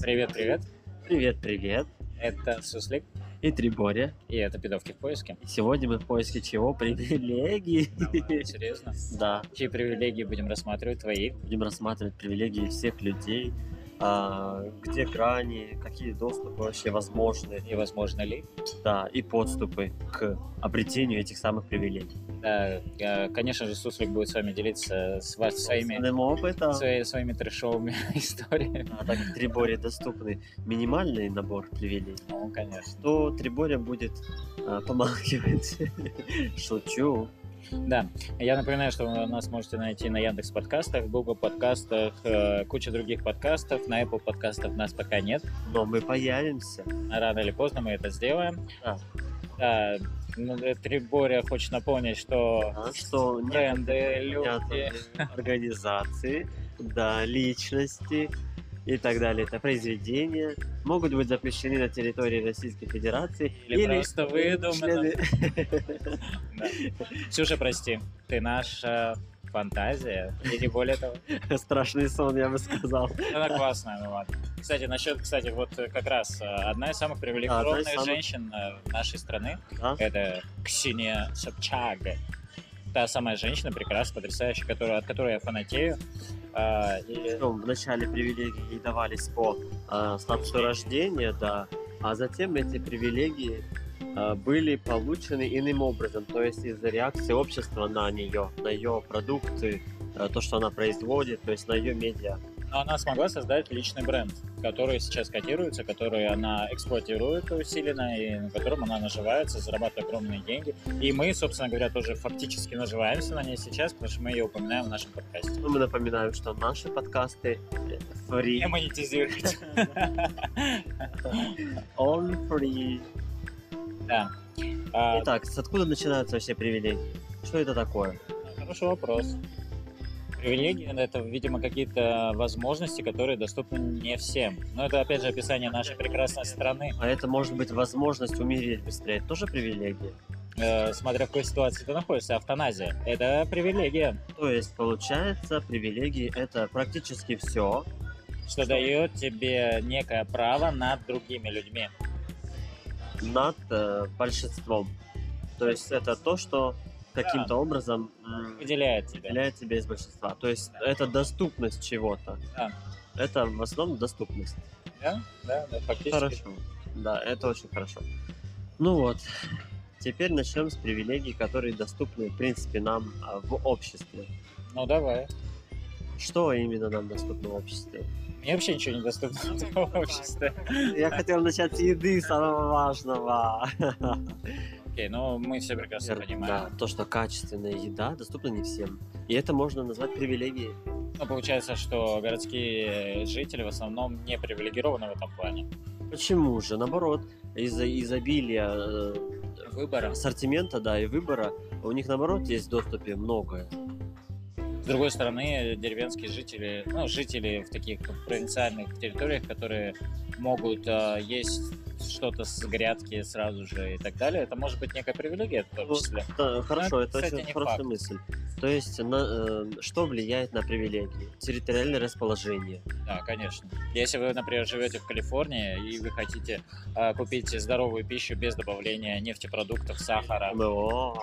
Привет, привет. Привет, привет. Это Суслик, И Триборя. и это Пидовки в поиске. И Сегодня мы в поиске чего? Привилегий. Давай, Серьезно? Да, Чьи привилегии будем рассматривать? Твои? будем рассматривать привилегии всех людей, где грани, какие доступы вообще возможны, И возможно ли? да, и подступы к обретению этих самых привилегий. Да, конечно же, Суслик будет с вами делиться с вас своими, опытом, свои- своими трешовыми историями. а, так как Триборе доступный минимальный набор привилегий, Ну, конечно. то Триборя будет а, помалкивать. Шучу. Да, я напоминаю, что вы нас можете найти на Яндекс подкастах, Google подкастах, э, куча других подкастов. На Apple подкастах нас пока нет. Но мы появимся. Рано или поздно мы это сделаем. Да. Да, ну, э, Триборя хочет напомнить, что А что бренды, люди... организации, да, личности и так далее. Это произведения могут быть запрещены на территории Российской Федерации Или просто выдуманы. Ксюша, прости, ты наша фантазия, и не более того. Страшный сон, я бы сказал. Она классная, ну ладно. Кстати, насчет, кстати, вот как раз э, одна из самых привилегированных самых. женщин э, нашей страны, это Ксения Собчак. Та самая женщина, прекрасная, потрясающая, которая, от которой я фанатею. А, и- Причем в начале привилегии давались по а, статусу рождения, да, а затем эти привилегии а, были получены иным образом, то есть из-за реакции общества на нее, на ее продукты, а, то, что она производит, то есть на ее медиа. Но она смогла создать личный бренд, который сейчас котируется, который она эксплуатирует усиленно, и на котором она наживается, зарабатывает огромные деньги. И мы, собственно говоря, тоже фактически наживаемся на ней сейчас, потому что мы ее упоминаем в нашем подкасте. Ну, мы напоминаем, что наши подкасты э, free, Не монетизировать. on free. Да. А, Итак, с откуда начинаются вообще привилегии? Что это такое? Хороший вопрос. Привилегии — это, видимо, какие-то возможности, которые доступны не всем. Но это, опять же, описание нашей прекрасной страны. А это может быть возможность умереть быстрее. Это тоже привилегия. Э, смотря в какой ситуации ты находишься, автоназия — это привилегия, То есть, получается, привилегии это практически все, что дает тебе некое право над другими людьми. над э, большинством. То есть это то, что каким-то образом м, Выделяет тебя. выделяет тебя из большинства. То есть это доступность чего-то. Да. Это в основном доступность. Да, да, да, фактически. Хорошо. Да, это очень хорошо. Ну вот, теперь начнем с привилегий, которые доступны, в принципе, нам а, в обществе. Ну, давай. Что именно нам доступно в обществе? Мне вообще ничего не доступно в обществе. Я хотел начать с еды, самого важного. Окей, ну мы все прекрасно Да, понимаем. то, что качественная еда доступна не всем. И это можно назвать привилегией. Ну, получается, что городские жители в основном не привилегированы в этом плане. Почему же? Наоборот, из-за изобилия э, Выбора. ассортимента, да, и выбора, у них, наоборот, есть в доступе многое. С другой стороны, деревенские жители, ну, жители в таких провинциальных территориях, которые могут э, есть что-то с грядки сразу же и так далее, это может быть некая привилегия в том числе. да, хорошо, это, это кстати, очень хорошая факт. мысль. То есть, на, э, что влияет на привилегии? Территориальное расположение. Да, конечно. Если вы, например, живете в Калифорнии и вы хотите э, купить здоровую пищу без добавления нефтепродуктов, сахара. МО.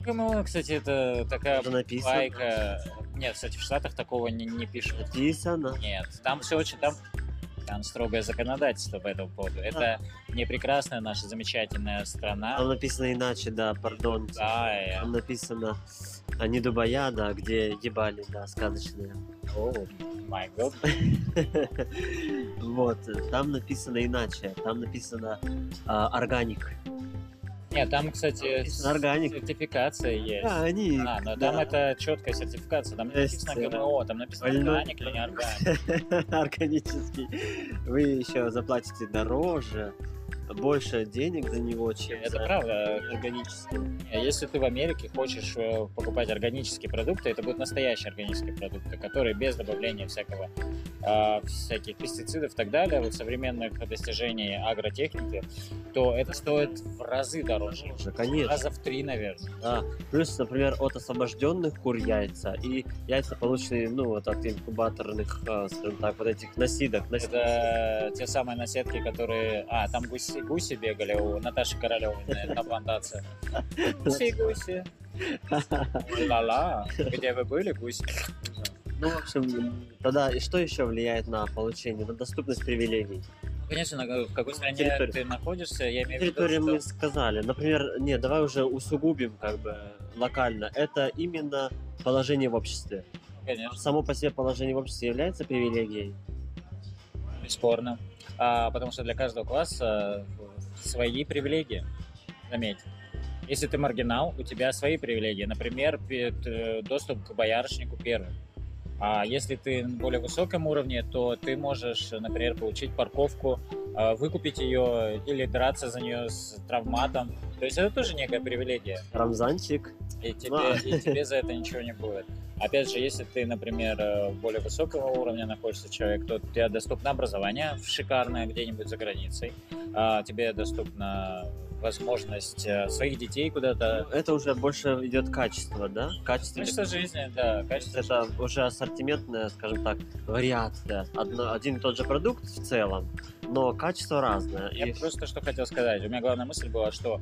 ГМО, кстати, это такая Это написано. байка. Нет, кстати, в Штатах такого не, не пишут. Написано. Нет, там все очень там там строгое законодательство по этому поводу. Это не прекрасная наша замечательная Там страна. написано иначе, да, пардон. Да, Там написано а не дубая, да, где ебали, да, сказочные. О, my God. Вот, там написано иначе. Там написано а, органик. Нет, там, кстати, органик. сертификация есть. А, они. А, но да. там это четкая сертификация. Там не написано э, ГМО, там написано больной- органик или не органик. Органический. Вы еще заплатите дороже. Больше денег за него, чем Это за правда. органический. Не, Если ты в Америке хочешь э, покупать органические продукты, это будут настоящие органические продукты, которые без добавления всякого, а, всяких пестицидов и так далее, вот современных достижений агротехники, то это стоит в разы дороже. Уже, конечно. Раза в три, наверное. Да. Плюс, например, от освобожденных кур яйца и яйца, полученные, ну, вот от инкубаторных, а, скажем так, вот этих насидок. насидок. Это те самые наседки, которые... А, там гуси, гуси бегали у Наташи Королевой наверное, на плантации. Гуси, гуси. Ла-ла. Где вы были, гуси? Ну, в общем, тогда и что еще влияет на получение, на доступность привилегий? Конечно, на- в какой стране Территория. ты находишься, я имею в виду, Территорию мы что... сказали. Например, не, давай уже усугубим как бы локально. Это именно положение в обществе. Конечно, Само по себе положение в обществе является привилегией. Бесспорно. А, потому что для каждого класса свои привилегии, заметь. Если ты маргинал, у тебя свои привилегии. Например, т- доступ к боярышнику первым. А если ты на более высоком уровне, то ты можешь, например, получить парковку, а, выкупить ее или драться за нее с травматом. То есть это тоже некая привилегия. Рамзанчик. И тебе, А. и тебе за это ничего не будет. Опять же, если ты, например, э, более высокого уровня находишься человек, то у тебя доступно образование шикарное где-нибудь за границей, а, тебе доступна возможность э, своих детей куда-то... Это уже больше идет качество, да? Качество. Качество жизни, да, качество Это уже ассортиментная, скажем так, вариация. Одно, один и тот же продукт в целом, но качество разное. Я И просто что хотел сказать. У меня главная мысль была, что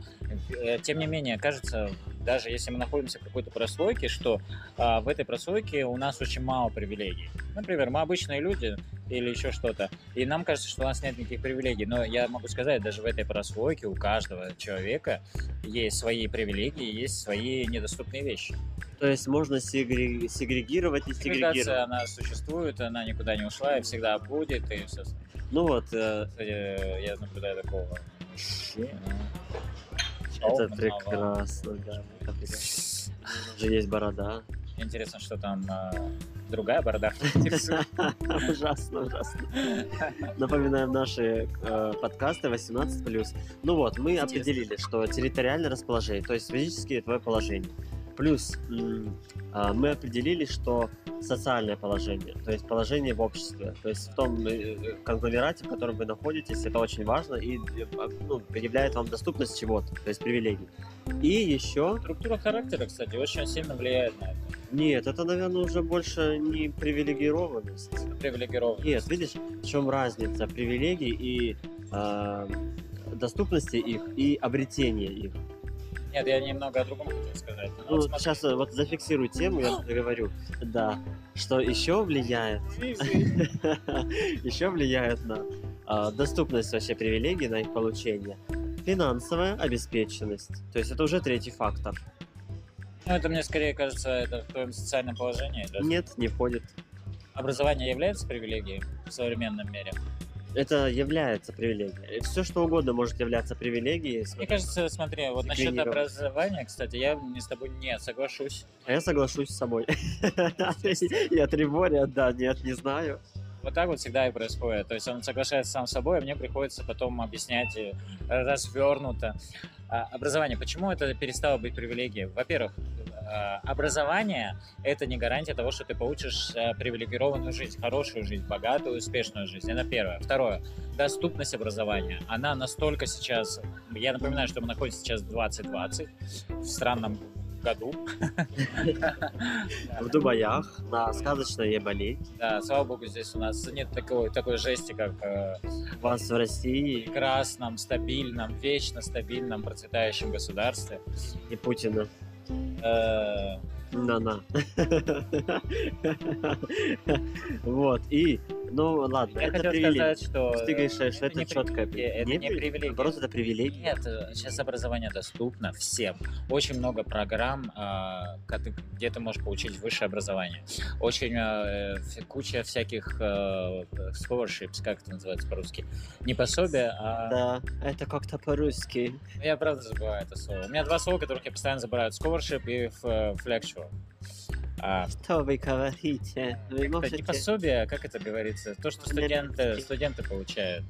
э, тем не менее, кажется, даже если мы находимся в какой-то прослойке, что а, в этой прослойке у нас очень мало привилегий. Например, мы обычные люди или еще что-то, и нам кажется, что у нас нет никаких привилегий. Но я могу сказать, даже в этой прослойке у каждого человека есть свои привилегии, есть свои недоступные вещи. То есть можно сегре- сегрегировать и Сегрегация, сегрегировать. она существует, она никуда не ушла и всегда будет. И все. Ну вот, э, Кстати, я наблюдаю такого мужчину. Это прекрасно, да. это прекрасно. Уже есть борода. Интересно, что там а, другая борода. Ужасно, ужасно. Напоминаем наши э, подкасты 18+. Ну вот, мы определили, что территориальное расположение, то есть физически твое положение. Плюс а, мы определили, что социальное положение, то есть положение в обществе, то есть в том э, конгломерате, в котором вы находитесь, это очень важно и э, а, ну, предъявляет вам доступность чего-то, то есть привилегий. И еще Структура характера, кстати, очень сильно влияет на это. нет, это, наверное, уже больше не привилегированность. Привилегированность. Нет, видишь, в чем разница привилегий и э, доступности их и обретения их. Нет, я немного о другом хотел сказать. Ну, Ну, вот смотри. сейчас вот зафиксирую тему, я говорю, да, что еще влияет, еще влияет на а, доступность вообще привилегий, на их получение, финансовая обеспеченность. То есть это уже третий фактор. Ну, это мне скорее кажется, это в твоем социальном положении. да? Нет, не входит. Образование является привилегией в современном мире? Это является привилегией. Все что угодно может являться привилегией. Мне кажется, смотри, вот насчет образования, кстати, я не с тобой не соглашусь. А я соглашусь с собой. Я Трибория, да, нет, не знаю. Вот так вот всегда и происходит. То есть он соглашается сам с собой, а мне приходится потом объяснять развернуто. А, Образование. Почему это перестало быть привилегией? Во-первых, образование – это не гарантия того, что ты получишь а, привилегированную жизнь, хорошую жизнь, богатую, успешную жизнь. Это первое. Второе. Доступность образования. Она настолько сейчас... Я напоминаю, что мы находимся сейчас в 2020, в странном году. В Дубаях, на сказочной Ебали. Да, слава богу, здесь у нас нет такой, такой жести, как э, У вас в России прекрасном, стабильном, вечно стабильном, процветающем государстве. и Путина. Э, На-на. Вот, и, ну ладно, Я это хотел привилегия. сказать, что... Ты говоришь, что это это не привилегия, это не при- привилегия. Наоборот, это привилегия. Нет, э, сейчас образование доступно всем. Очень много программ, а, где ты можешь получить высшее образование. Очень э, куча всяких э, scholarships, как это называется по-русски? Не пособия, а... Да, это как-то по-русски. Я правда забываю это слово. У меня два слова, которых я постоянно забываю. Scholarship и f- flectual. А, Что вы говорите? Вы это не можете... пособие, как это говорится? То, что студенты, студенты получают.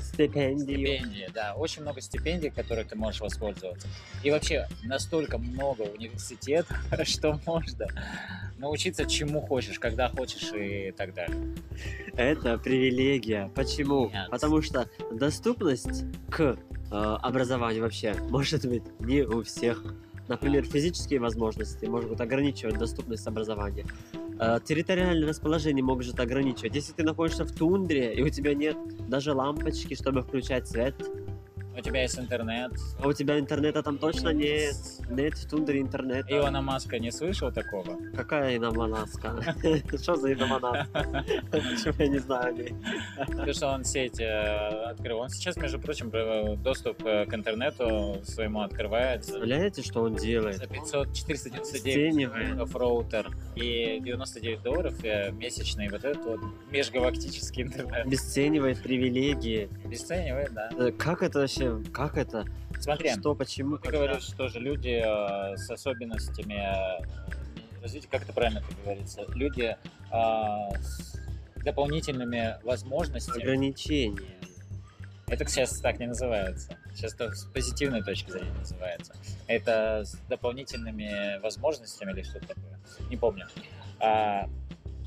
Стипендию. Стипендии, да, очень много стипендий, которых ты можешь воспользоваться. И вообще настолько много университетов, что можно научиться чему хочешь, когда хочешь и так далее. Это привилегия. Почему? Нет. Потому что доступность к э, образованию вообще может быть не у всех. Например, физические возможности могут ограничивать доступность образования. Э, территориальное расположение может ограничивать. Если ты находишься в тундре и у тебя нет даже лампочки, чтобы включать свет, У тебя есть интернет. а у тебя интернета там точно нет. Нет в тундре интернета. Илона Маска не слышал такого? Какая иномонаска? Что за иномонаска? Почему я не знаю о ней? То, что он сеть э, открыл. Он сейчас, между прочим, доступ э, к интернету своему открывает Представляете, что он делает? за 500, 499 Обесценивает. долларов роутер и 99 долларов э, месячный вот этот вот межгалактический интернет. Обесценивает привилегии. Обесценивает, да. Как это вообще? Как это? Смотри, Что, почему? ты когда? говоришь тоже люди э, с особенностями э, развития, как это правильно это говорится, люди э, с дополнительными возможностями. Ограничения. Это сейчас так не называется. Сейчас это с позитивной точки зрения называется. Это с дополнительными возможностями или что-то такое. Не помню. А,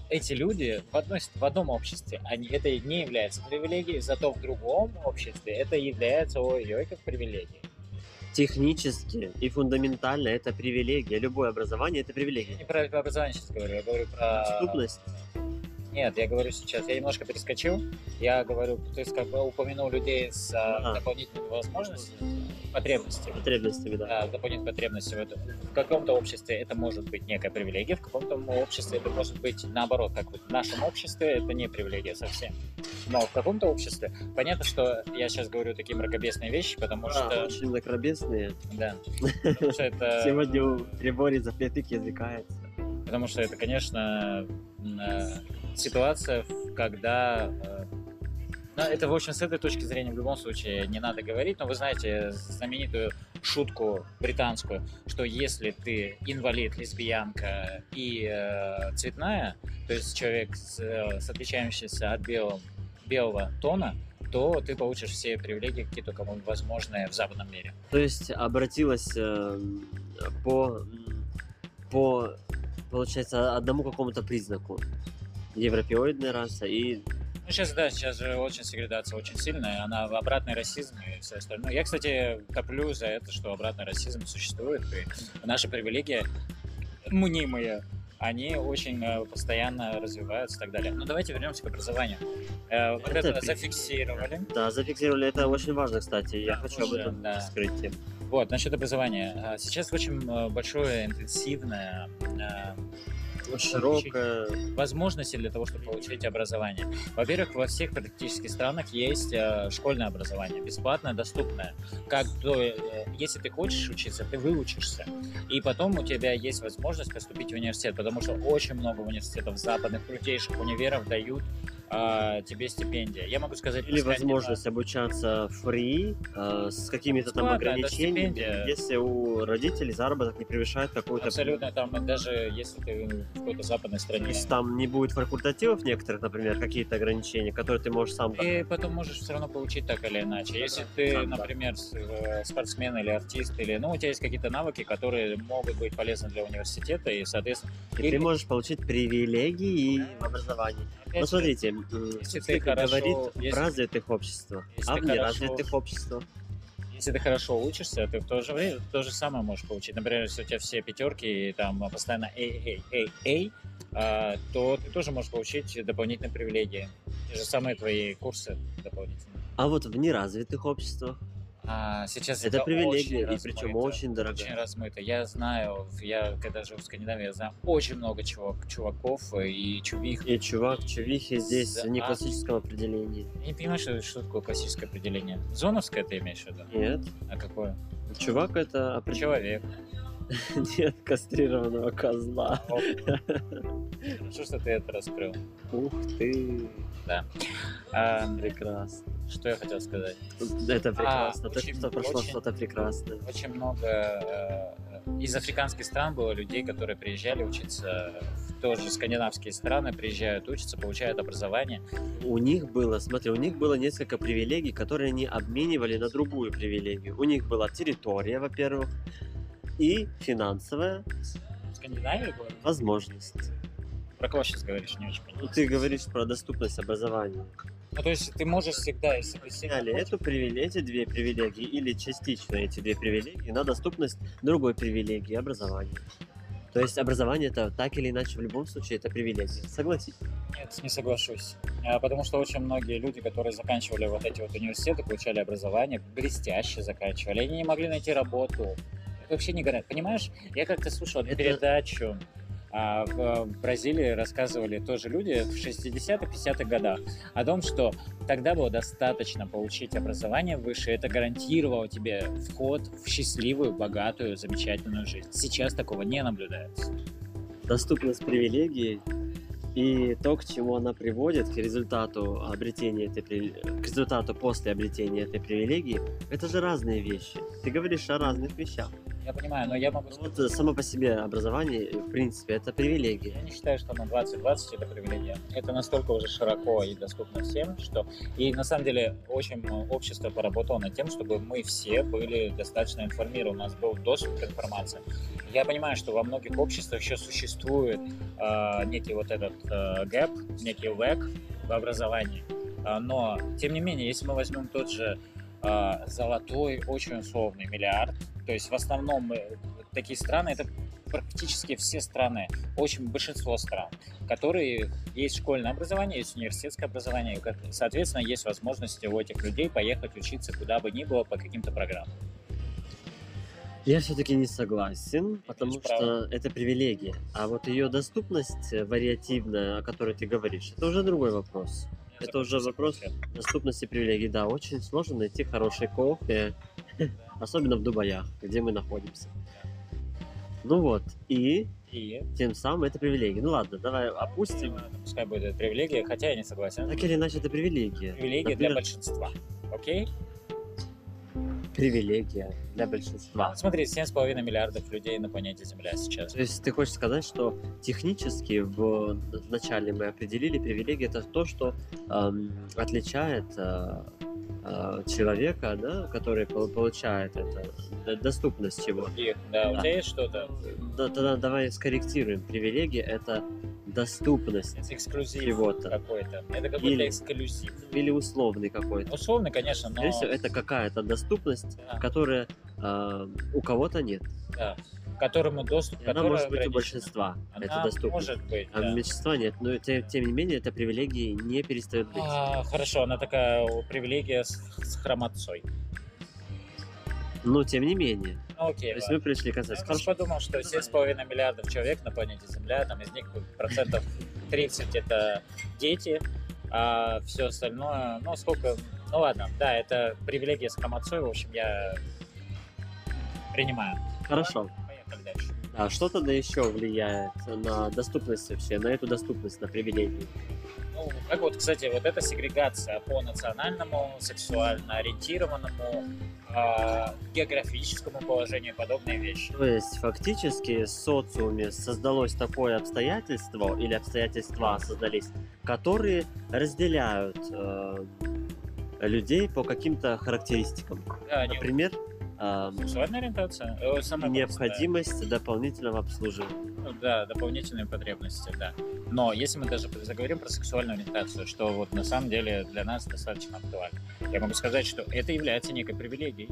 эти люди в, одной, в одном обществе, они, это не является привилегией, зато в другом обществе это является ой-ой как привилегией. Технически и фундаментально это привилегия. Любое образование это Я привилегия. не про образование сейчас говорю, я говорю про... Доступность. Нет, я говорю сейчас, я немножко перескочил. Я говорю, то есть как бы упомянул людей с а, А. дополнительными возможностями, потребностями. Потребностями, да. да, дополнительные потребности в. В каком-то обществе это может быть некая привилегия, в каком-то обществе это может быть наоборот, как вот в нашем обществе это не привилегия совсем. Но в каком-то обществе, понятно, что я сейчас говорю такие мракобесные вещи, потому Да, что, очень многообразные. да, потому что это, Сегодня у Трибори запятык языкается. потому что это, конечно, э, ситуация, когда э, ну, это, в общем, с этой точки зрения в любом случае не надо говорить, но вы знаете знаменитую шутку британскую, что если ты инвалид, лесбиянка и э, цветная, то есть человек, с, э, с отличающийся от белого, белого тона, то ты получишь все привилегии, какие только возможны в западном мире. То есть обратилась э, по, по, получается, одному какому-то признаку. Европеоидная раса и Ну, сейчас, да, сейчас же очень сегрегация очень сильная, она в обратный расизм и все остальное. Я, кстати, топлю за это, что обратный расизм существует, и наши привилегии мнимые, они очень э, постоянно развиваются и так далее. Но давайте вернемся к образованию. Э, Вот Это это зафиксировали. да, зафиксировали это очень важно, кстати. Я Да, хочу об уже, этом да. раскрыть тему. Вот, насчет образования. А, Сейчас очень э, большое, интенсивное э, Широкая. возможности для того, чтобы получить образование. Во-первых, во всех практически странах есть э, школьное образование, бесплатное, доступное. Как то, э, если ты хочешь учиться, ты выучишься. И потом у тебя есть возможность поступить в университет, потому что очень много университетов западных, крутейших универов дают а, тебе стипендия. Я могу сказать... Или возможность обучаться free э, с какими-то там ограничениями, если у родителей заработок не превышает какую-то... Абсолютно, там даже если ты в какой-то западной стране. есть там не будет факультативов некоторых, например, какие-то ограничения, которые ты можешь сам... Ты потом можешь все равно получить так или иначе. Если ты, Сам, да. например, с- э, спортсмен или артист, или ну, у тебя есть какие-то навыки, которые могут быть полезны для университета, и, соответственно, И или- ты можешь получить привилегии в образовании. опять Ну, смотрите, если ты хорошо- говорит в если- развитых обществах, если а в хорошо- неразвитых обществах. если ты хорошо учишься, ты в то же время то же самое можешь получить. Например, если у тебя все пятерки и там постоянно A, A, A, A, а, то ты тоже можешь получить дополнительные привилегии. Те же самые твои курсы дополнительные. А вот в неразвитых обществах А, сейчас это, привилегия, очень и причем размыто. очень Очень дорогая. размыто. Я знаю, я когда жил в Скандинавии, я знаю очень много чувак, чуваков и чувих. И чувак, чувихи здесь в не классическом определении. Я не понимаю, что, что такое классическое определение. Зоновское ты имеешь в виду? Нет. А какое? Чувак это определение. Человек. Нет кастрированного козла. Хорошо, что ты это раскрыл. Ух ты. А, Прекрасно. что я хотел сказать? Это прекрасно. А, Только что прошло что-то прекрасное. Очень много э, из африканских стран было людей, которые приезжали учиться в тоже скандинавские страны приезжают, учатся, получают образование. У них было, смотри, у них было несколько привилегий, которые они обменивали на другую привилегию. У них была территория, во-первых, и финансовая В Скандинавии было? возможность. Про кого сейчас говоришь, не очень Ну, понимаю. ты говоришь про доступность образования. Ну, то есть ты можешь всегда, если ты сильно Сняли хочешь- эту привилегию, эти две привилегии или частично эти две привилегии на доступность другой привилегии образования. То есть образование это так или иначе в любом случае это привилегия. Согласись. Нет, не соглашусь. А, Потому что очень многие люди, которые заканчивали вот эти вот университеты, получали образование, блестяще заканчивали, они не могли найти работу. Это вообще не говорят. Понимаешь, я как-то слушал Это- передачу, а, в Бразилии рассказывали тоже люди в 60-х, 50-х годах о том, что тогда было достаточно получить образование выше, это гарантировало тебе вход в счастливую, богатую, замечательную жизнь. Сейчас такого не наблюдается. Доступность привилегий и то, к чему она приводит, к результату обретения этой к результату после обретения этой привилегии, это же разные вещи. Ты говоришь о разных вещах. Я понимаю, но я могу сказать, Вот э, само по себе образование, в принципе, это привилегия. Я не считаю, что на 2020 это привилегия. Это настолько уже широко и доступно всем, что... И на самом деле очень э, общество поработало над тем, чтобы мы все были достаточно информированы, у нас был доступ к информации. Я понимаю, что во многих обществах еще существует э, некий вот этот э, гэп, некий лэг в образовании. А, но, тем не менее, если мы возьмем тот же э, золотой, очень условный миллиард, то есть в основном э, такие страны, это практически все страны, очень большинство стран, которые есть школьное образование, есть университетское образование, и, соответственно, есть возможности у этих людей поехать учиться куда бы ни было по каким-то программам. Я все-таки не согласен, потому Имеешь что право. это привилегия. А вот ее доступность э, вариативная, о которой ты говоришь, это уже другой вопрос. Я Это уже вопрос доступности привилегий. Да, очень сложно найти хороший кофе, особенно в Дубаях, где мы находимся. Ну вот, и И тем самым это привилегия. Ну ладно, давай опустим. пускай будет привилегия, хотя я не согласен. Так или иначе, это привилегия. Привилегия для Например, большинства. Окей? Привилегия для большинства. Смотри, 7,5 миллиардов людей на планете Земля сейчас. То есть ты хочешь сказать, что технически в, начале мы определили привилегия это то, что эм, отличает э, человека, да, который пол- получает это, д- доступность чего. И, да, у Да. тебя есть что-то? Да, тогда давай скорректируем. Привилегия это доступность Это эксклюзив чего-то какой-то. Это какой-то Или- эксклюзив. или условный какой-то. Условно, конечно, но... Всего, это какая-то доступность, Да, которая э, у кого-то нет. да. К которому доступ, она может быть у большинства. Она это доступность. может быть, А да. у меньшинства нет. Но те- тем не менее, эта привилегия не перестает быть. А, хорошо, она такая привилегия с, с хромотцой. Но тем не менее. Ну, окей, То есть мы пришли к Я просто Хорошо. подумал, что 7,5 миллиардов человек на планете Земля, там из них процентов 30 это дети, а все остальное, ну сколько, ну ладно, да, это привилегия с хромацой, в общем, я принимаю. Хорошо. Поехали дальше. А что тогда еще влияет на доступность вообще, на эту доступность, на привилегии? Ну, как вот, кстати, вот эта сегрегация по национальному, сексуально ориентированному, а, географическому положению и подобные вещи. То есть фактически в социуме создалось такое обстоятельство или обстоятельства создались, которые разделяют э, людей по каким-то характеристикам. Да, Например, сексуальная ориентация, э, самая необходимость дополнительного обслуживания. Ну да, дополнительные потребности, да. Но если мы даже заговорим про сексуальную ориентацию, что вот на самом деле для нас достаточно актуально, я могу сказать, что это является некой привилегией.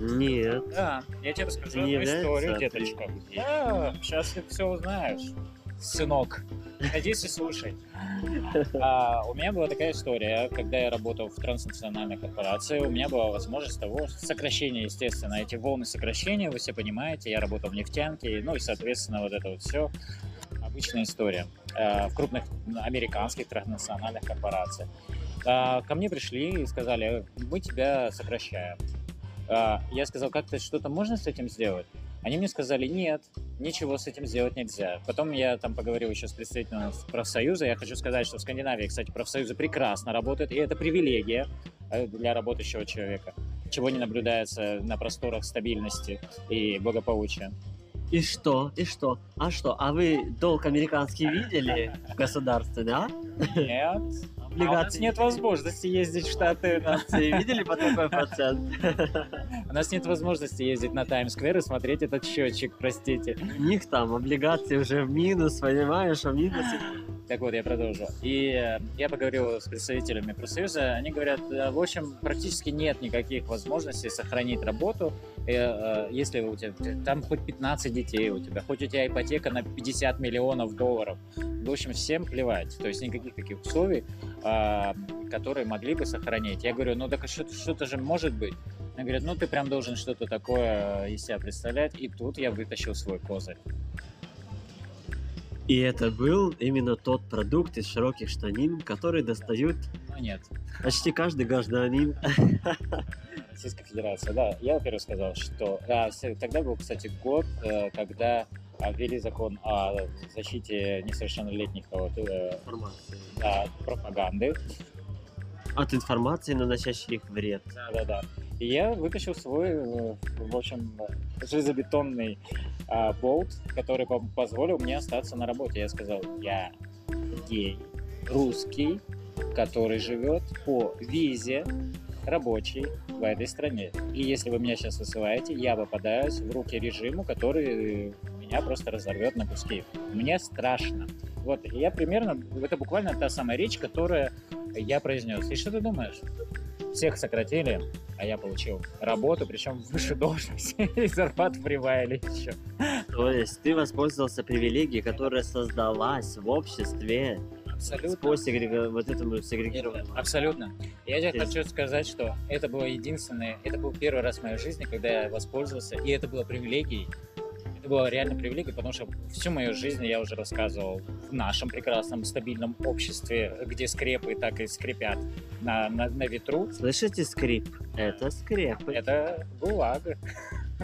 Нет. Да, я тебе расскажу Не одну историю, деточка. Да, сейчас ты все узнаешь, сынок. Садись и слушай. А, у меня была такая история, когда я работал в транснациональной корпорации, у меня была возможность того, сокращения, естественно, эти волны сокращения, вы все понимаете, я работал в нефтянке, ну и, соответственно, вот это вот все обычная история э, в крупных американских транснациональных корпорациях. А, Ко мне пришли и сказали, мы тебя сокращаем. А, Я сказал, как-то что-то можно с этим сделать? Они мне сказали, нет, ничего с этим сделать нельзя. Потом я там поговорил еще с представителем профсоюза. Я хочу сказать, что в Скандинавии, кстати, профсоюзы прекрасно работают, и это привилегия э, для работающего человека, чего не наблюдается на просторах стабильности и благополучия. И что? И что? А что? А вы долг американский видели в государстве, да? Нет. У нас нет возможности ездить в Штаты. Видели по такой процент? У нас нет возможности ездить на Таймс-сквер и смотреть этот счетчик, простите. У них там облигации уже в минус, понимаешь, в минусе. Так вот, я продолжу. И э, я поговорил с представителями профсоюза, они говорят, э, в общем, практически нет никаких возможностей сохранить работу, э, если у тебя там хоть 15 детей у тебя, хоть у тебя ипотека на 50 миллионов долларов. В общем, всем плевать. То есть никаких таких условий, которые могли бы сохранить. Я говорю, ну так что- что-то же может быть. Они говорят, ну ты прям должен что-то такое из себя представлять. И тут я вытащил свой козырь. И это был именно тот продукт из широких штанин, который достают Ну нет, почти каждый гражданин. Российская Федерация, да. Я, во-первых, сказал, что... а, тогда был, кстати, год, э, когда а, ввели закон о защите несовершеннолетних от э, Информации. от пропаганды. От информации, наносящей их вред. Да-да-да. И я вытащил свой, э, в общем, железобетонный а, болт, который по- позволил мне остаться на работе. Я сказал, я гей, русский, который живет по визе рабочий в этой стране. И если вы меня сейчас высылаете, я попадаюсь в руки режиму, который меня просто разорвет на куски. Мне страшно. Вот, и я примерно, это буквально та самая речь, которую я произнес. И что ты думаешь? Всех сократили, а я получил работу, причем выше должности, и зарплату прибавили еще. То есть ты воспользовался привилегией, которая создалась в обществе Абсолютно. по вот этому сегрегированному. Абсолютно. Я тебе Здесь. хочу сказать, что это было единственное, это был первый раз в моей жизни, когда я воспользовался, и это было привилегией. Это было реально привилегией, потому что всю мою жизнь я уже рассказывал в нашем прекрасном стабильном обществе, где скрепы так и скрипят на, на, на ветру. Слышите скрип? Это скрепы. Это ГУЛАГ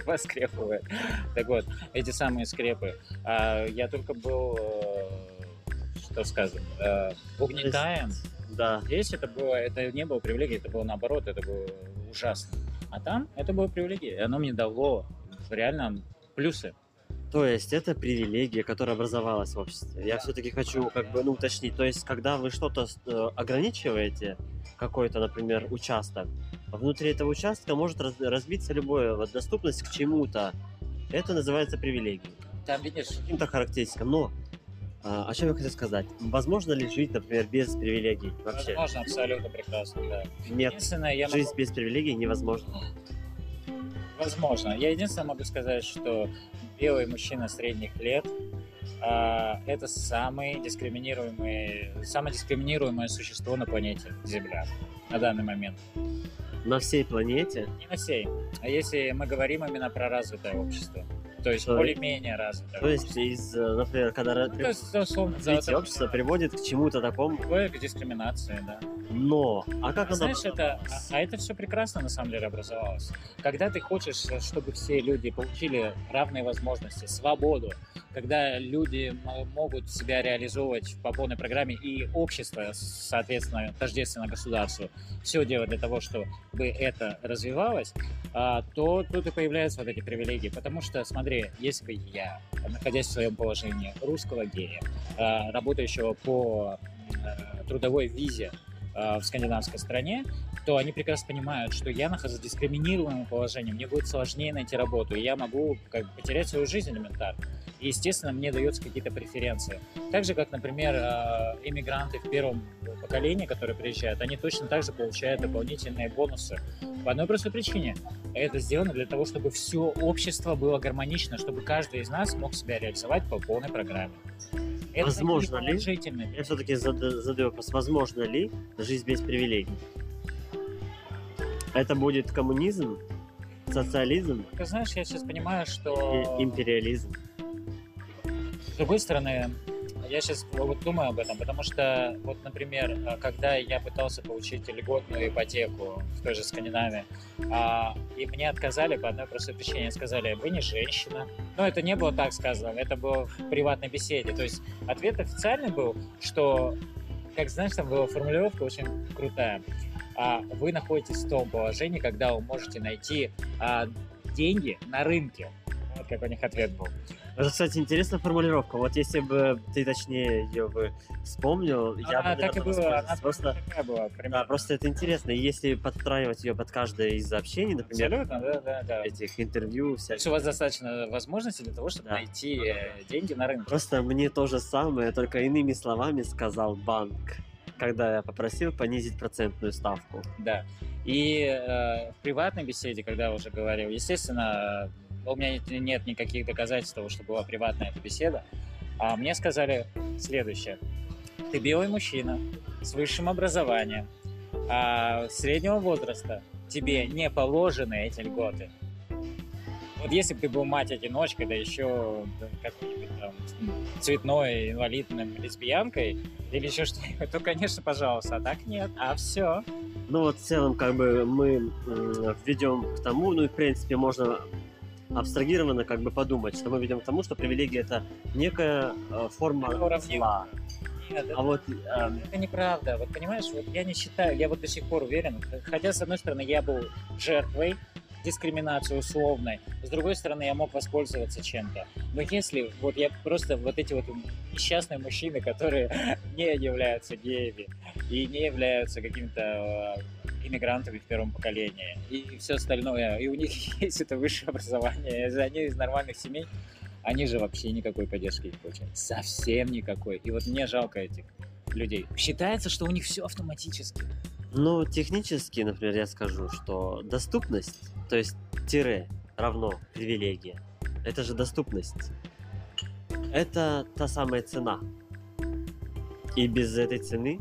воскрепывает. Так вот, эти самые скрепы. а, я только был, э, что сказать, э, угнетаем. Да. Здесь это было, это не было привилегией, это было наоборот, это было ужасно. А там это было привилегией, и оно мне дало реально плюсы. То есть это привилегия, которая образовалась в обществе. Я все-таки хочу как бы ну, уточнить. То есть когда вы что-то э, ограничиваете, какой-то, например, участок, внутри этого участка может раз- разбиться любое вот, доступность к чему-то. Это называется привилегией. Там, видишь, Каким-то характеристикам. Но а, о чем я хотел сказать? Возможно ли жить, например, без привилегий вообще? возможно, абсолютно прекрасно, да. Нет. Единственное, я могу Жизнь без привилегий невозможна. Возможно. Я единственное могу сказать, что белый мужчина средних лет а, это самый дискриминируемый, самое дискриминируемое существо на планете Земля на данный момент. На всей планете Не на всей. А если мы говорим именно про развитое общество, то есть То- более-менее развитое То есть, из, э, например, когда Ну, то есть, условно, развитие общества приводит к чему-то такому, к дискриминации, да. но... А как оно Знаешь, это, а, а это все прекрасно на самом деле образовалось. Когда ты хочешь, э, чтобы все люди получили равные возможности, свободу, когда люди могут себя реализовывать по полной программе и общество, соответственно, тождественно государству, все делать для того, чтобы это развивалось, а, то тут и появляются вот эти привилегии. Потому что, смотри, если бы я, находясь в своем положении русского гея, а, работающего по э, трудовой визе э, в скандинавской стране, то они прекрасно понимают, что я нахожусь в дискриминируемом положении, мне будет сложнее найти работу, и я могу как бы, потерять свою жизнь элементарно. И, естественно, мне даются какие-то преференции. Так же, как, например, э, иммигранты в первом поколении, которые приезжают, они точно так же получают дополнительные бонусы. По одной простой причине. Это сделано для того, чтобы все общество было гармонично, чтобы каждый из нас мог себя реализовать по полной программе. Это Возможно ли? Я все-таки задаю вопрос, возможно ли жизнь без привилегий? Это будет коммунизм, социализм Ты знаешь, я сейчас понимаю, и что империализм? С другой стороны, я сейчас вот думаю об этом, потому что, вот, например, когда я пытался получить льготную ипотеку в той же Скандинавии, а, и мне отказали по одной простой причине. Сказали, вы не женщина. Но это не было так сказано, это было в приватной беседе. То есть ответ официальный был, что, как знаешь, там была формулировка очень крутая. А, вы находитесь в том положении, когда вы можете найти а, деньги на рынке. Вот как у них ответ был. Это, кстати, интересная формулировка. Вот если бы ты точнее ее бы вспомнил, я бы, так и была, она. Просто, такая была, да, примерно. просто это интересно. И если подстраивать ее под каждое из сообщений, например, Абсолютно, да, да, да. этих интервью, То есть всяких. у вас достаточно возможностей для того, чтобы Да. найти э, деньги на рынке. Просто мне то же самое, только иными словами сказал банк, когда я попросил понизить процентную ставку. Да. И э, в приватной беседе, когда уже говорил, естественно, у меня нет, никаких доказательств того, что была приватная эта беседа, а мне сказали следующее. Ты белый мужчина с высшим образованием, а, среднего возраста, тебе не положены эти льготы. Вот если бы ты был мать-одиночка, да еще какой-нибудь там цветной инвалидным лесбиянкой или еще что-нибудь, то, конечно, пожалуйста. А так нет. А все. Ну вот в целом как бы мы м, ведем к тому, ну и в принципе можно абстрагированно как бы подумать, что мы ведем к тому, что привилегия это некая э, форма Уравнение. зла. Нет, А вот эм, Это неправда. Вот понимаешь, вот я не считаю, я вот до сих пор уверен, хотя, с одной стороны, я был жертвой дискриминации условной, с другой стороны, я мог воспользоваться чем-то. Но если вот я просто вот эти вот несчастные мужчины, которые не являются геями и не являются какими-то иммигрантами в первом поколении, и все остальное, и у них есть это высшее образование, они из нормальных семей, они же вообще никакой поддержки не получают. Совсем никакой. И вот мне жалко этих людей. Считается, что у них все автоматически. Ну, технически, например, я скажу, что доступность, то есть тире равно привилегия, это же доступность. Это та самая цена. И без этой цены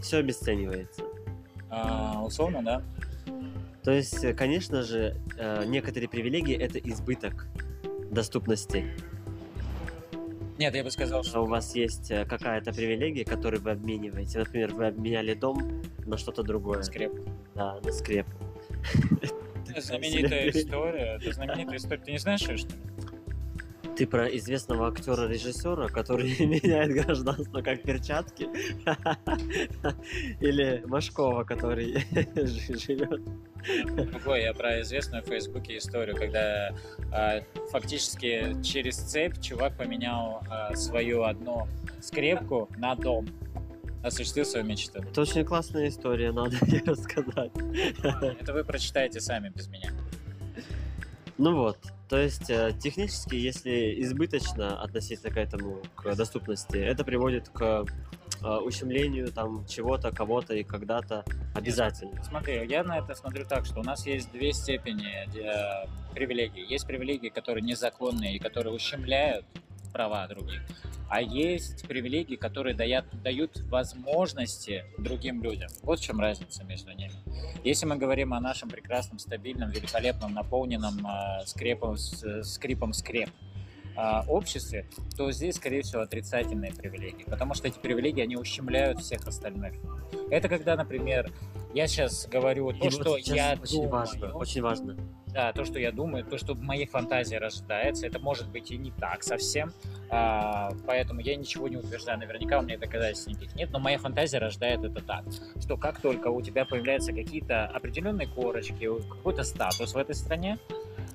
все обесценивается. А, условно, да? То есть, конечно же, э, некоторые привилегии это избыток доступности. Нет, я бы сказал, А что у вас есть э, какая-то привилегия, которую вы обмениваете. Например, вы обменяли дом на что-то другое. скреп. Да, на скреп. Это знаменитая история. Это знаменитая история. Ты не знаешь, что ли? Ты про известного актера-режиссера, который меняет гражданство как перчатки? Или Машкова, который жи- живет? Другой, я про известную в Фейсбуке историю, когда а, фактически через цепь чувак поменял а, свою одну скрепку на дом. Осуществил свою мечту. Это очень классная история, надо ее рассказать. Это вы прочитаете сами без меня. Ну вот, то есть э, технически, если избыточно относиться к этому, к доступности, это приводит к э, ущемлению там чего-то, кого-то и когда-то обязательно. Смотри, я на это смотрю так, что у нас есть две степени э, привилегий. Есть привилегии, которые незаконные и которые ущемляют права других. А есть привилегии, которые дают, дают возможности другим людям. Вот в чем разница между ними. Если мы говорим о нашем прекрасном, стабильном, великолепном, наполненном э, скрепом, с- скрипом скреп э, обществе, то здесь, скорее всего, отрицательные привилегии. Потому что эти привилегии, они ущемляют всех остальных. Это когда, например, я сейчас говорю И то, вот что сейчас я очень думаю. важно, очень важно. Да, то, что я думаю, то, что в моей фантазии рождается, это может быть и не так совсем. А, поэтому я ничего не утверждаю. Наверняка у меня доказательств никаких нет, но моя фантазия рождает это так, что как только у тебя появляются какие-то определенные корочки, какой-то статус в этой стране,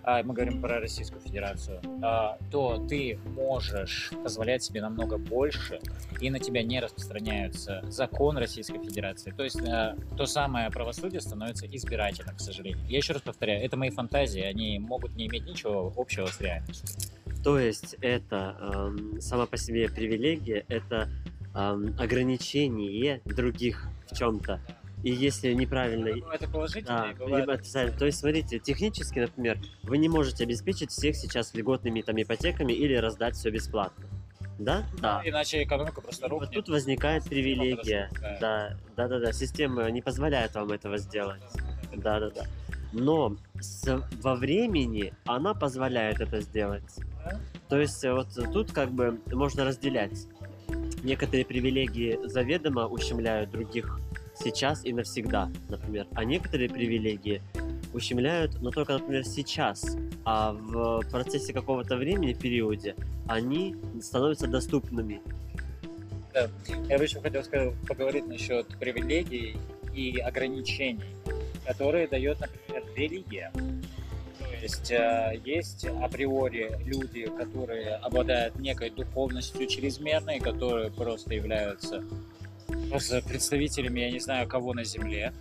мы говорим про Российскую Федерацию, а, то ты можешь позволять себе намного больше, и на тебя не распространяется закон Российской Федерации. То есть э, то самое правосудие становится избирательным, к сожалению. Я еще раз повторяю, это мои фантазии, они могут не иметь ничего общего с реальностью. То есть это эм, сама по себе привилегия, это эм, ограничение других в чем-то. И если неправильно... Это положительно, Да, либо отрицательно. То есть, смотрите, технически, например, вы не можете обеспечить всех сейчас льготными там ипотеками или раздать все бесплатно. Да? Да. Иначе экономика просто И вот рухнет. тут возникает привилегия. Да. Да, да, да. Система не позволяет вам этого сделать. Да, да, да. Но с- во времени она позволяет это сделать. То есть э, вот тут как бы можно разделять. Некоторые привилегии заведомо ущемляют других сейчас и навсегда, например. А некоторые привилегии ущемляют, но только, например, сейчас. А в процессе какого-то времени, периоде, они становятся доступными. Я бы еще хотел сказать, поговорить насчет привилегий и ограничений, которые дает, например, религия. То есть э, есть априори люди, которые обладают некой духовностью чрезмерной, которые просто являются просто представителями, я не знаю, кого на Земле.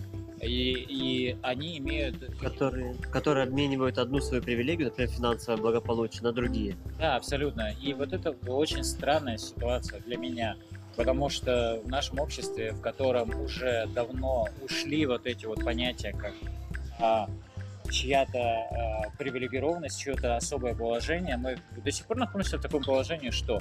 И, и они имеют... Которые, которые обменивают одну свою привилегию, например, финансовое благополучие, на другие. Да, абсолютно. И вот это очень странная ситуация для меня. Потому что в нашем обществе, в котором уже давно ушли вот эти вот понятия, как а, чья-то а, привилегированность, чье-то особое положение, мы до сих пор находимся в таком положении, что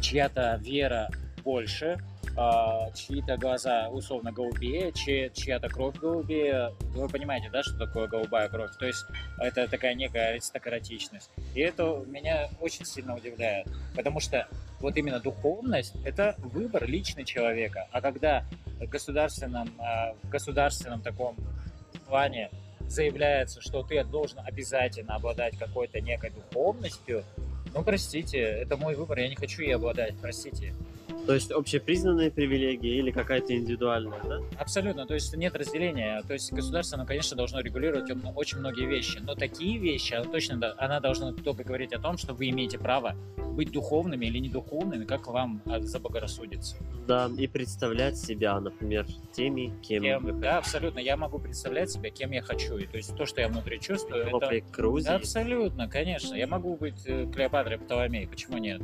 чья-то вера больше, а, чьи-то глаза условно голубее, чья- чья-то кровь голубее. Вы понимаете, да, что такое голубая кровь? То есть это такая некая аристократичность. И это меня очень сильно удивляет, потому что вот именно духовность – это выбор личный человека. А когда в государственном, а, в государственном таком плане заявляется, что ты должен обязательно обладать какой-то некой духовностью, ну, простите, это мой выбор, я не хочу ей обладать, простите. То есть общепризнанные привилегии или какая-то индивидуальная, да? Абсолютно, то есть нет разделения. То есть государство, оно, конечно, должно регулировать очень многие вещи, но такие вещи, оно точно, да, она должна только говорить о том, что вы имеете право быть духовными или недуховными, как вам а, заблагорассудится. Да, и представлять себя, например, теми, кем, Кем- вы да, абсолютно, я могу представлять себя, кем я хочу. И то есть то, что я внутри чувствую, это... Копли Крузи. Абсолютно, конечно. Я могу быть э, Клеопатрой Птоломей, почему нет?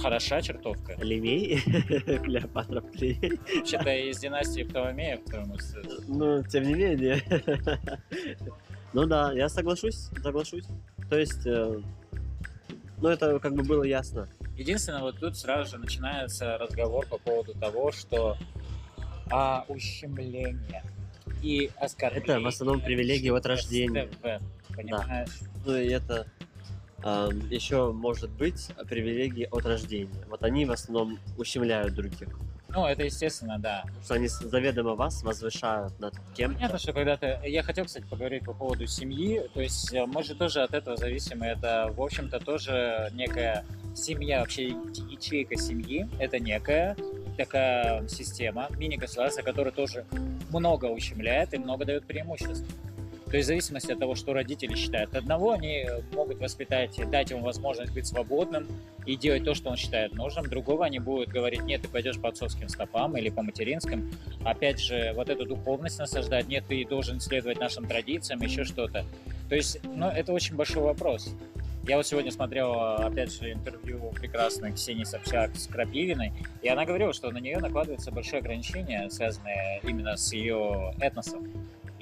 Хороша чертовка. Лемей, Клеопатра Племей. Вообще-то из династии Птоломеев, может сказать. Ну, тем не менее. Ну да, я соглашусь, соглашусь. То есть, э, ну это как бы было ясно. Единственное, вот тут сразу же начинается разговор по поводу того, что а, ущемление и оскорбление. Это в основном привилегии от рождения. СТВ, Понимаешь? Ну и это еще может быть привилегии от рождения. Вот они в основном ущемляют других. Ну, это естественно, да. Что они заведомо вас возвышают над кем Понятно, что когда-то... Я хотел, кстати, поговорить по поводу семьи. То есть э, мы же тоже от этого зависим. и Это, в общем-то, тоже некая семья, вообще ячейка семьи. Это некая такая система, мини-государство, которое тоже много ущемляет и много дает преимуществ. То есть в зависимости от того, что родители считают одного, они могут воспитать, дать ему возможность быть свободным и делать то, что он считает нужным. Другого они будут говорить, нет, ты пойдешь по отцовским стопам или по материнским. Опять же, вот эту духовность насаждать, нет, ты должен следовать нашим традициям, еще что-то. То есть, ну, это очень большой вопрос. Я вот сегодня смотрел, опять же, интервью прекрасной Ксении Собчак с Крапивиной, и она говорила, что на нее накладываются большие ограничения, связанные именно с ее этносом.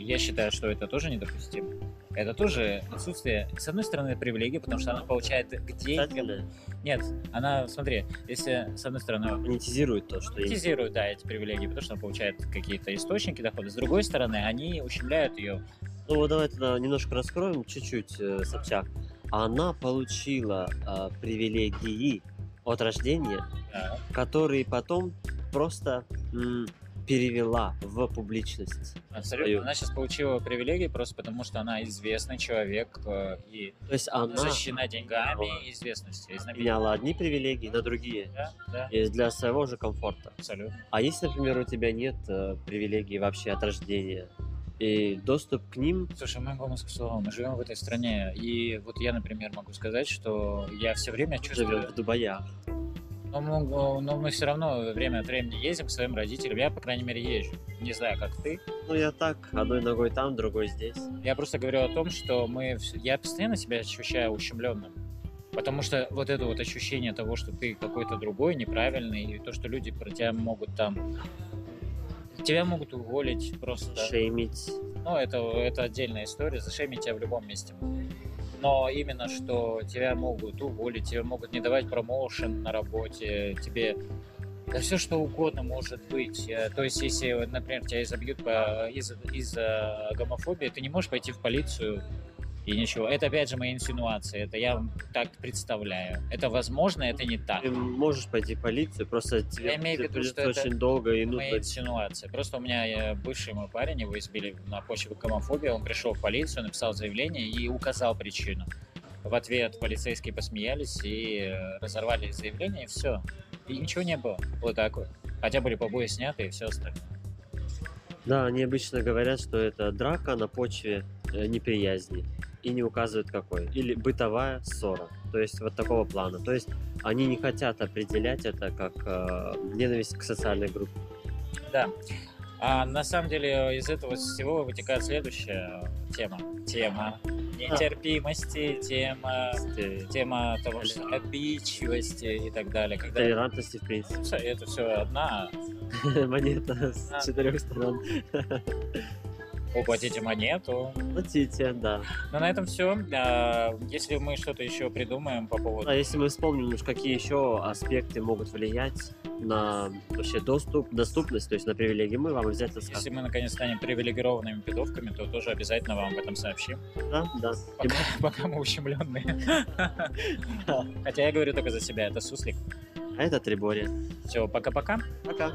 Я считаю, что это тоже недопустимо. Это тоже отсутствие, с одной стороны, привилегии, потому что она получает где... Обязательно Нет, она, смотри, если с одной стороны монетизируют то, что есть. монетизируют, да, эти привилегии, потому что она получает какие-то источники дохода. С другой стороны, они ущемляют ее. Ну вот давай тогда немножко раскроем чуть-чуть э, Собчак. Она получила э, привилегии от рождения, Да. которые потом просто м, перевела в публичность. Абсолютно. свою. Она сейчас получила привилегии просто потому, что она известный человек э, и То есть она защищена деньгами и известностью. и меняла одни привилегии на другие. Да, да, И для своего же комфорта. абсолютно. А если, например, у тебя нет э, привилегий вообще от рождения, и доступ к ним, Слушай, мы гомосексуалы, мы живем в этой стране, и вот я, например, могу сказать, что я все время живем чувствую, в Дубаях. Но мы, но мы все равно время от времени ездим к своим родителям, я, по крайней мере, езжу. Не знаю, как ты. Ну, я так, одной ногой там, другой здесь. Я просто говорю о том, что мы, я постоянно себя ощущаю ущемленным. Потому что вот это вот ощущение того, что ты какой-то другой, неправильный, и то, что люди про тебя могут там... Тебя могут уволить просто. Шеймить. Ну, это, это отдельная история, зашемить тебя в любом месте. Но именно, что тебя могут уволить, тебе могут не давать промоушен на работе, тебе да все что угодно может быть. Э, То есть, если, например, тебя изобьют по- из- из-за гомофобии, ты не можешь пойти в полицию и ничего. Это, опять же, мои инсинуации. Это я вам так представляю. Это возможно, это не так. Ты можешь пойти в полицию, просто тебе имею в виду, придется что это очень долго и Мои нудно. инсинуации. Просто у меня э, бывший мой парень, его избили на почве гомофобии, он пришел в полицию, написал заявление и указал причину. В ответ полицейские посмеялись и э, разорвали заявление, и все. И ничего не было. Вот так вот. Хотя были побои сняты и все остальное. Да, они обычно говорят, что это драка на почве э, неприязни. И не указывают какой. Или бытовая ссора. То есть вот такого плана. То есть они не хотят определять это как э, ненависть к социальной группе. Да. А на самом деле из этого всего вытекает следующая тема. Тема нетерпимости, тема, тема того, что обидчивости и так далее. Когда Толерантности, в принципе. это все одна, Монета с четырех сторон. уплатите монету. Платите, да. Но на этом все. Если мы что-то еще придумаем по поводу... А если мы вспомним, уж какие еще аспекты могут влиять на вообще доступ, доступность, то есть на привилегии, мы вам обязательно Если скажем. мы наконец станем привилегированными пидовками, то тоже обязательно вам об этом сообщим. Да, да. И Пока, пока мы ущемленные. Хотя я говорю только за себя, это суслик. А это Трибори. Все, пока-пока. Пока.